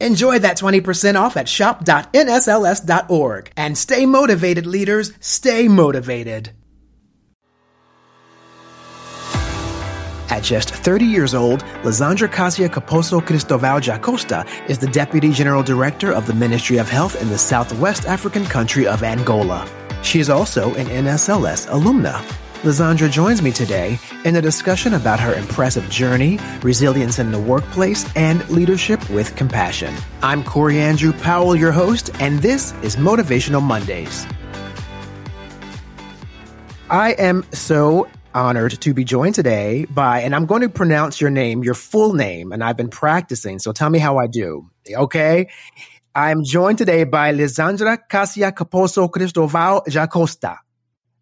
Enjoy that 20% off at shop.nsls.org. And stay motivated, leaders. Stay motivated. At just 30 years old, Lisandra Casia Caposo Cristoval Jacosta is the Deputy General Director of the Ministry of Health in the Southwest African country of Angola. She is also an NSLS alumna. Lizandra joins me today in a discussion about her impressive journey, resilience in the workplace, and leadership with compassion. I'm Corey Andrew Powell, your host, and this is Motivational Mondays. I am so honored to be joined today by, and I'm going to pronounce your name, your full name, and I've been practicing, so tell me how I do. Okay? I'm joined today by Lisandra Casia Caposo Cristoval Jacosta.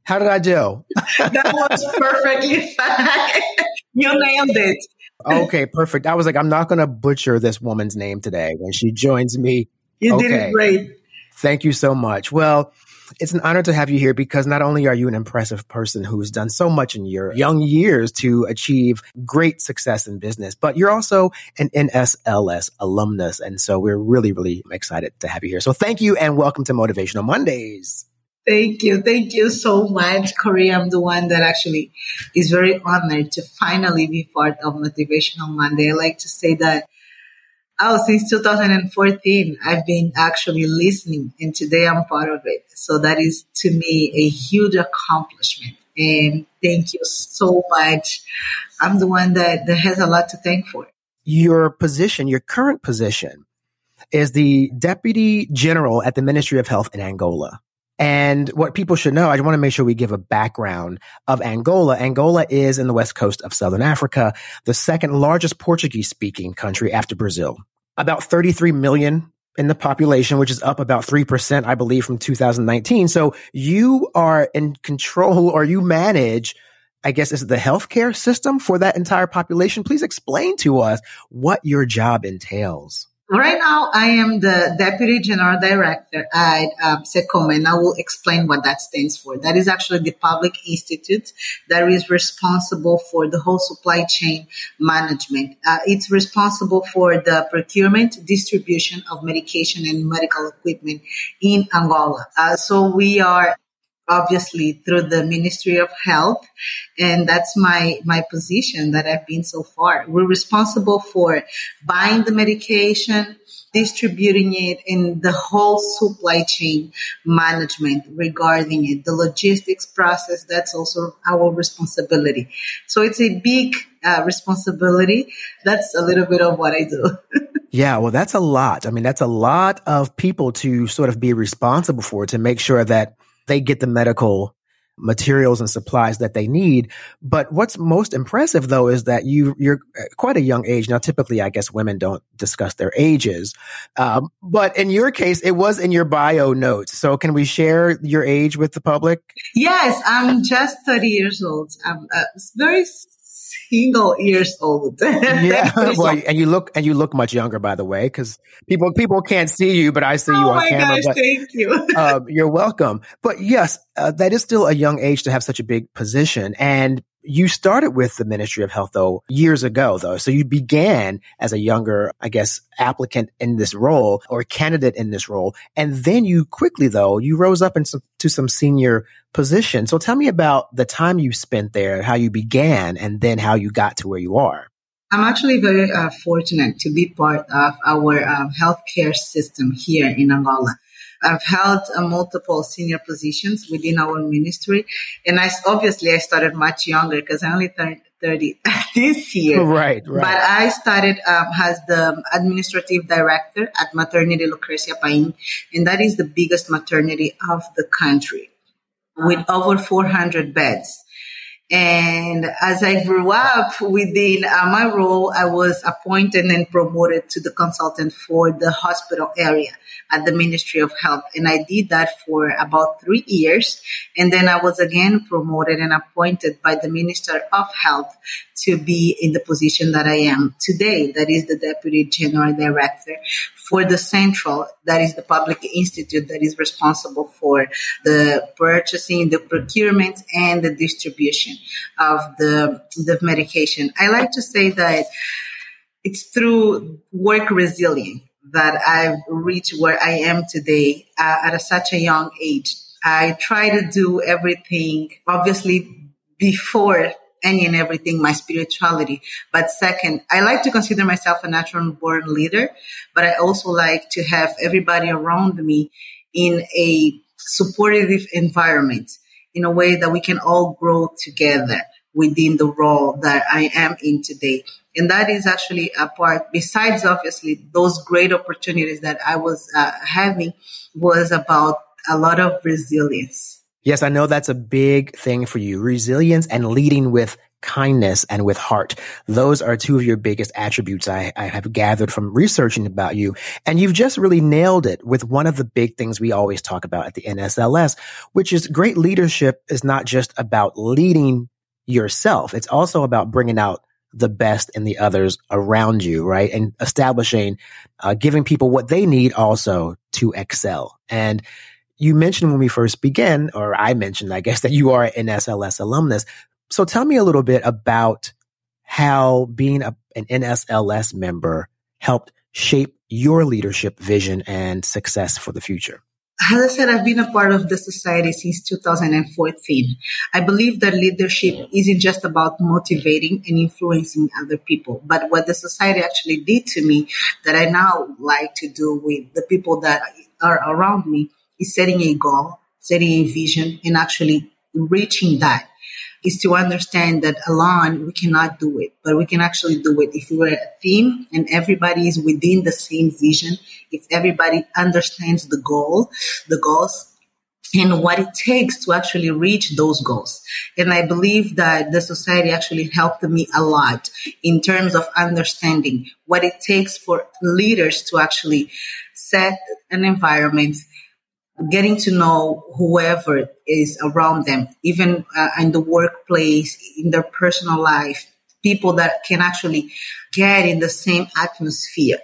How did I do? that was perfectly fine. you nailed it. okay, perfect. I was like, I'm not going to butcher this woman's name today when she joins me. You okay. did it great. Thank you so much. Well, it's an honor to have you here because not only are you an impressive person who's done so much in your young years to achieve great success in business, but you're also an NSLS alumnus. And so we're really, really excited to have you here. So thank you and welcome to Motivational Mondays. Thank you. Thank you so much, Corey. I'm the one that actually is very honored to finally be part of Motivational Monday. I like to say that, oh, since 2014, I've been actually listening and today I'm part of it. So that is to me a huge accomplishment. And thank you so much. I'm the one that, that has a lot to thank for. Your position, your current position is the Deputy General at the Ministry of Health in Angola. And what people should know, I want to make sure we give a background of Angola. Angola is in the west coast of Southern Africa, the second largest Portuguese speaking country after Brazil. About 33 million in the population, which is up about 3%, I believe, from 2019. So you are in control or you manage, I guess, is the healthcare system for that entire population. Please explain to us what your job entails. Right now, I am the Deputy General Director at um, CECOMA, and I will explain what that stands for. That is actually the public institute that is responsible for the whole supply chain management. Uh, it's responsible for the procurement, distribution of medication and medical equipment in Angola. Uh, so we are obviously through the Ministry of Health. And that's my, my position that I've been so far. We're responsible for buying the medication, distributing it in the whole supply chain management regarding it, the logistics process. That's also our responsibility. So it's a big uh, responsibility. That's a little bit of what I do. Yeah, well, that's a lot. I mean, that's a lot of people to sort of be responsible for to make sure that they get the medical materials and supplies that they need. But what's most impressive though is that you you're quite a young age. Now, typically, I guess women don't discuss their ages, um, but in your case, it was in your bio notes. So, can we share your age with the public? Yes, I'm just 30 years old. I'm uh, very single years old. yeah, well, and you look and you look much younger, by the way, because people people can't see you, but I see you oh on camera. Gosh, but, thank you. uh, you're welcome. But yes, uh, that is still a young age to have such a big position, and you started with the Ministry of Health though years ago though. So you began as a younger, I guess, applicant in this role or candidate in this role. And then you quickly though, you rose up into some, some senior position. So tell me about the time you spent there, how you began and then how you got to where you are. I'm actually very uh, fortunate to be part of our um, healthcare system here in Angola. I've held uh, multiple senior positions within our ministry. And I, obviously I started much younger because I only turned 30 this year. Right, right. But I started um, as the administrative director at Maternity Lucrecia Paim. And that is the biggest maternity of the country with over 400 beds. And as I grew up within uh, my role, I was appointed and promoted to the consultant for the hospital area at the Ministry of Health. And I did that for about three years. And then I was again promoted and appointed by the Minister of Health to be in the position that I am today. That is the Deputy General Director for the central, that is the public institute that is responsible for the purchasing, the procurement, and the distribution of the, the medication. I like to say that it's through work resilience that I've reached where I am today uh, at a, such a young age. I try to do everything, obviously, before any and everything, my spirituality. But second, I like to consider myself a natural born leader, but I also like to have everybody around me in a supportive environment in a way that we can all grow together within the role that I am in today. And that is actually a part, besides obviously those great opportunities that I was uh, having, was about a lot of resilience. Yes, I know that's a big thing for you. Resilience and leading with kindness and with heart. Those are two of your biggest attributes I, I, have gathered from researching about you. And you've just really nailed it with one of the big things we always talk about at the NSLS, which is great leadership is not just about leading yourself. It's also about bringing out the best in the others around you, right? And establishing, uh, giving people what they need also to excel. And you mentioned when we first began, or I mentioned, I guess, that you are an NSLS alumnus. So tell me a little bit about how being a, an NSLS member helped shape your leadership vision and success for the future. As I said, I've been a part of the society since 2014. I believe that leadership isn't just about motivating and influencing other people, but what the society actually did to me that I now like to do with the people that are around me is setting a goal, setting a vision, and actually reaching that is to understand that alone we cannot do it, but we can actually do it if we're a team and everybody is within the same vision, if everybody understands the goal, the goals, and what it takes to actually reach those goals. And I believe that the society actually helped me a lot in terms of understanding what it takes for leaders to actually set an environment getting to know whoever is around them, even uh, in the workplace, in their personal life, people that can actually get in the same atmosphere.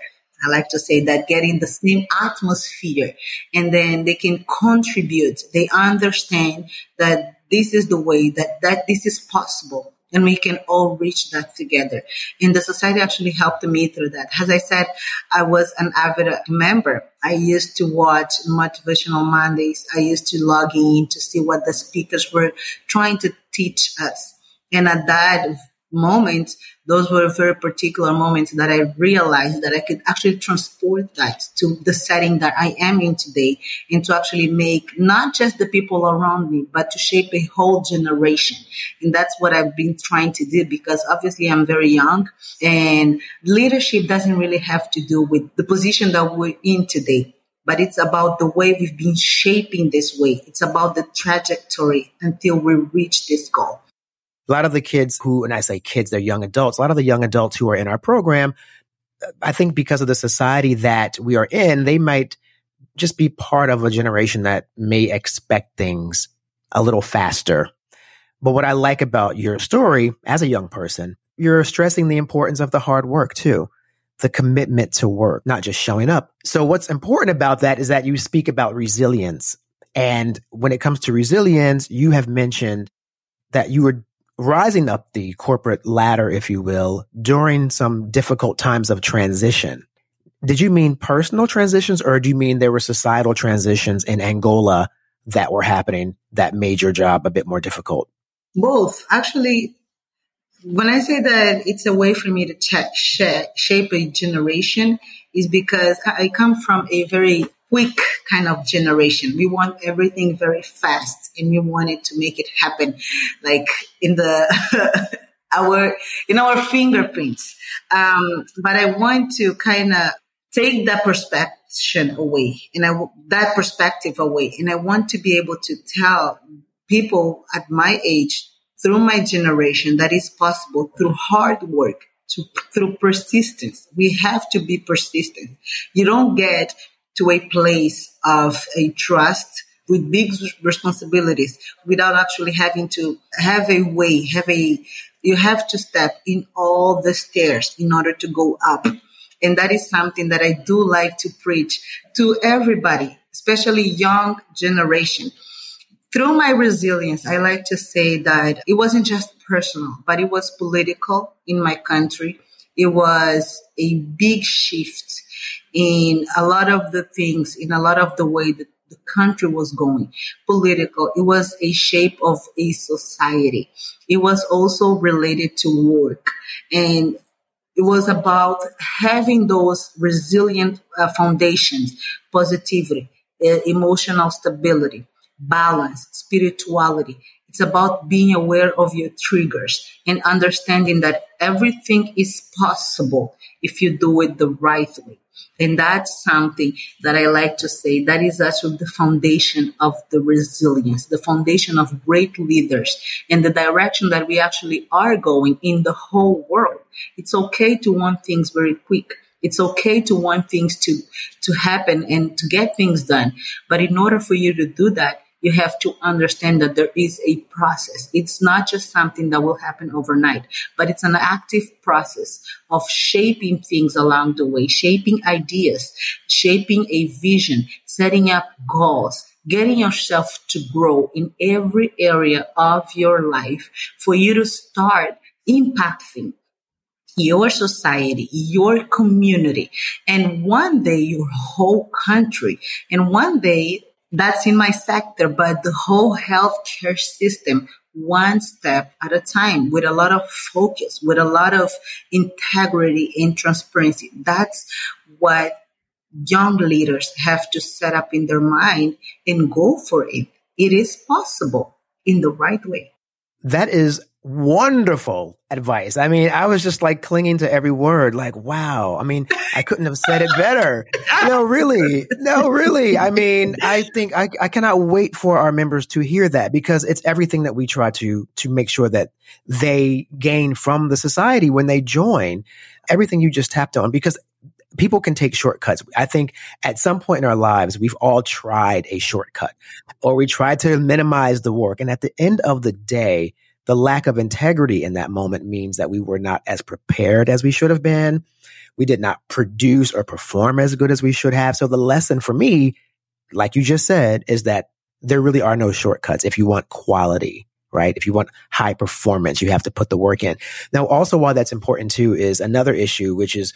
I like to say that getting the same atmosphere and then they can contribute. They understand that this is the way that, that this is possible and we can all reach that together. And the society actually helped me through that. As I said, I was an avid member. I used to watch Motivational Mondays. I used to log in to see what the speakers were trying to teach us. And at that moment, those were very particular moments that I realized that I could actually transport that to the setting that I am in today and to actually make not just the people around me, but to shape a whole generation. And that's what I've been trying to do because obviously I'm very young and leadership doesn't really have to do with the position that we're in today but it's about the way we've been shaping this way. It's about the trajectory until we reach this goal a lot of the kids who, and I say kids, they're young adults, a lot of the young adults who are in our program, I think because of the society that we are in, they might just be part of a generation that may expect things a little faster. But what I like about your story as a young person, you're stressing the importance of the hard work too, the commitment to work, not just showing up. So what's important about that is that you speak about resilience. And when it comes to resilience, you have mentioned that you were rising up the corporate ladder, if you will, during some difficult times of transition. Did you mean personal transitions or do you mean there were societal transitions in Angola that were happening that made your job a bit more difficult? Both. Actually, when I say that it's a way for me to shape a generation is because I come from a very quick kind of generation. We want everything very fast and we wanted to make it happen like in the our in our fingerprints. Um, but I want to kind of take that perspective away and I, that perspective away. And I want to be able to tell people at my age through my generation that is possible through hard work, to, through persistence. We have to be persistent. You don't get to a place of a trust with big responsibilities without actually having to have a way, have a, you have to step in all the stairs in order to go up. And that is something that I do like to preach to everybody, especially young generation. Through my resilience, I like to say that it wasn't just personal, but it was political in my country. It was a big shift in a lot of the things, in a lot of the way that the country was going. Political. It was a shape of a society. It was also related to work. And it was about having those resilient uh, foundations, positivity, uh, emotional stability, balance, spirituality. It's about being aware of your triggers and understanding that everything is possible if you do it the right way. And that's something that I like to say. That is actually the foundation of the resilience, the foundation of great leaders and the direction that we actually are going in the whole world. It's okay to want things very quick. It's okay to want things to, to happen and to get things done. But in order for you to do that, you have to understand that there is a process. It's not just something that will happen overnight, but it's an active process of shaping things along the way, shaping ideas, shaping a vision, setting up goals, getting yourself to grow in every area of your life for you to start impacting your society, your community, and one day your whole country. And one day that's in my sector, but the whole healthcare system, one step at a time, with a lot of focus, with a lot of integrity and transparency. That's what young leaders have to set up in their mind and go for it. It is possible in the right way. That is wonderful advice. I mean, I was just like clinging to every word, like, wow. I mean, I couldn't have said it better. No, really. No, really. I mean, I think I, I cannot wait for our members to hear that because it's everything that we try to, to make sure that they gain from the society when they join everything you just tapped on because people can take shortcuts. I think at some point in our lives, we've all tried a shortcut or we tried to minimize the work. And at the end of the day, the lack of integrity in that moment means that we were not as prepared as we should have been. We did not produce or perform as good as we should have. So the lesson for me, like you just said, is that there really are no shortcuts if you want quality, right? If you want high performance, you have to put the work in. Now, also why that's important too is another issue, which is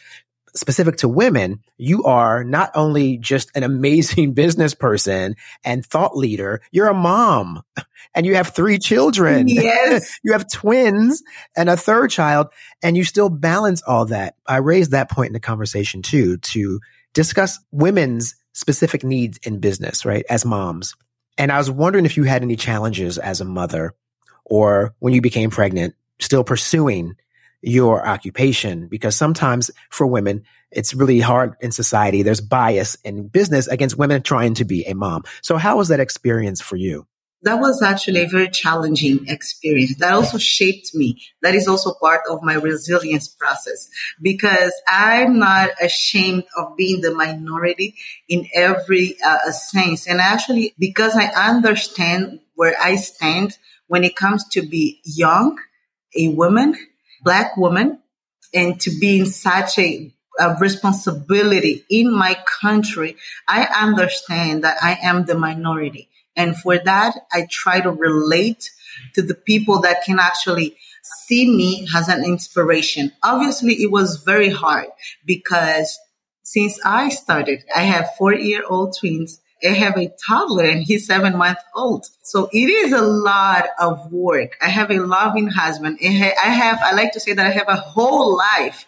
specific to women, you are not only just an amazing business person and thought leader, you're a mom and you have three children. Yes. you have twins and a third child and you still balance all that. I raised that point in the conversation too, to discuss women's specific needs in business, right? As moms. And I was wondering if you had any challenges as a mother or when you became pregnant, still pursuing your occupation because sometimes for women, it's really hard in society. There's bias in business against women trying to be a mom. So how was that experience for you? That was actually a very challenging experience. That also shaped me. That is also part of my resilience process because I'm not ashamed of being the minority in every uh, sense. And actually, because I understand where I stand when it comes to be young, a woman, black woman and to be in such a, a, responsibility in my country, I understand that I am the minority. And for that, I try to relate to the people that can actually see me as an inspiration. Obviously, it was very hard because since I started, I have four year old twins I have a toddler and he's seven months old. So it is a lot of work. I have a loving husband. I have, I like to say that I have a whole life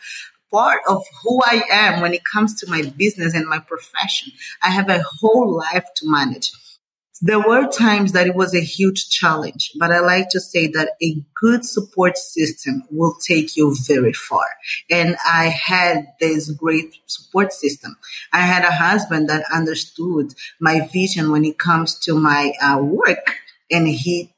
part of who I am when it comes to my business and my profession. I have a whole life to manage. There were times that it was a huge challenge, but I like to say that a good support system will take you very far. And I had this great support system. I had a husband that understood my vision when it comes to my uh, work and he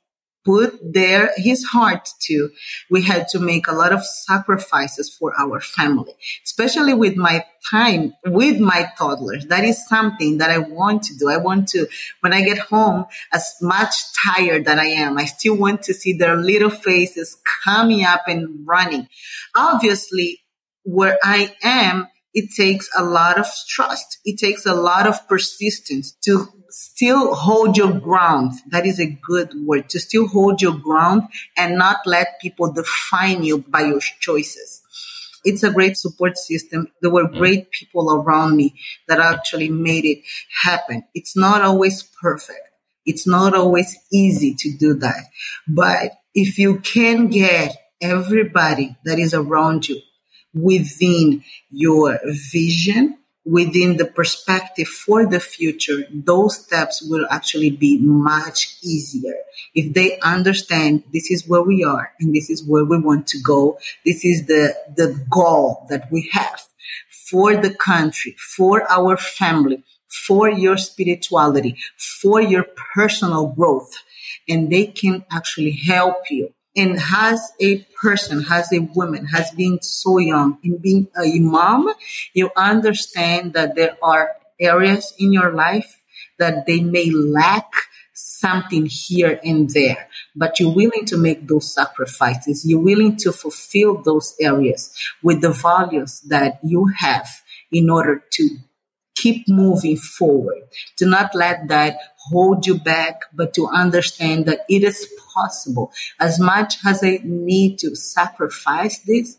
put there his heart to. We had to make a lot of sacrifices for our family, especially with my time with my toddlers. That is something that I want to do. I want to, when I get home, as much tired that I am, I still want to see their little faces coming up and running. Obviously, where I am, it takes a lot of trust. It takes a lot of persistence to still hold your ground. That is a good word to still hold your ground and not let people define you by your choices. It's a great support system. There were mm. great people around me that actually made it happen. It's not always perfect. It's not always easy to do that. But if you can get everybody that is around you within your vision, within the perspective for the future, those steps will actually be much easier. If they understand this is where we are and this is where we want to go, this is the, the goal that we have for the country, for our family, for your spirituality, for your personal growth, and they can actually help you and has a person, has a woman, has been so young in being a mom, you understand that there are areas in your life that they may lack something here and there, but you're willing to make those sacrifices. You're willing to fulfill those areas with the values that you have in order to keep moving forward. Do not let that hold you back, but to understand that it is possible. As much as I need to sacrifice this,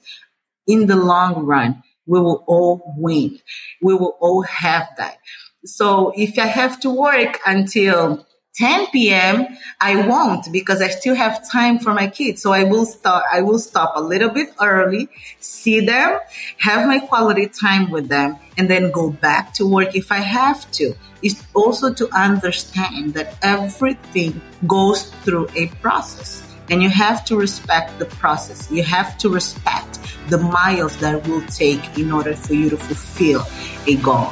in the long run, we will all win. We will all have that. So if I have to work until 10 p.m. I won't because I still have time for my kids. So I will start, I will stop a little bit early, see them, have my quality time with them, and then go back to work if I have to. Is also to understand that everything goes through a process and you have to respect the process. You have to respect the miles that will take in order for you to fulfill a goal.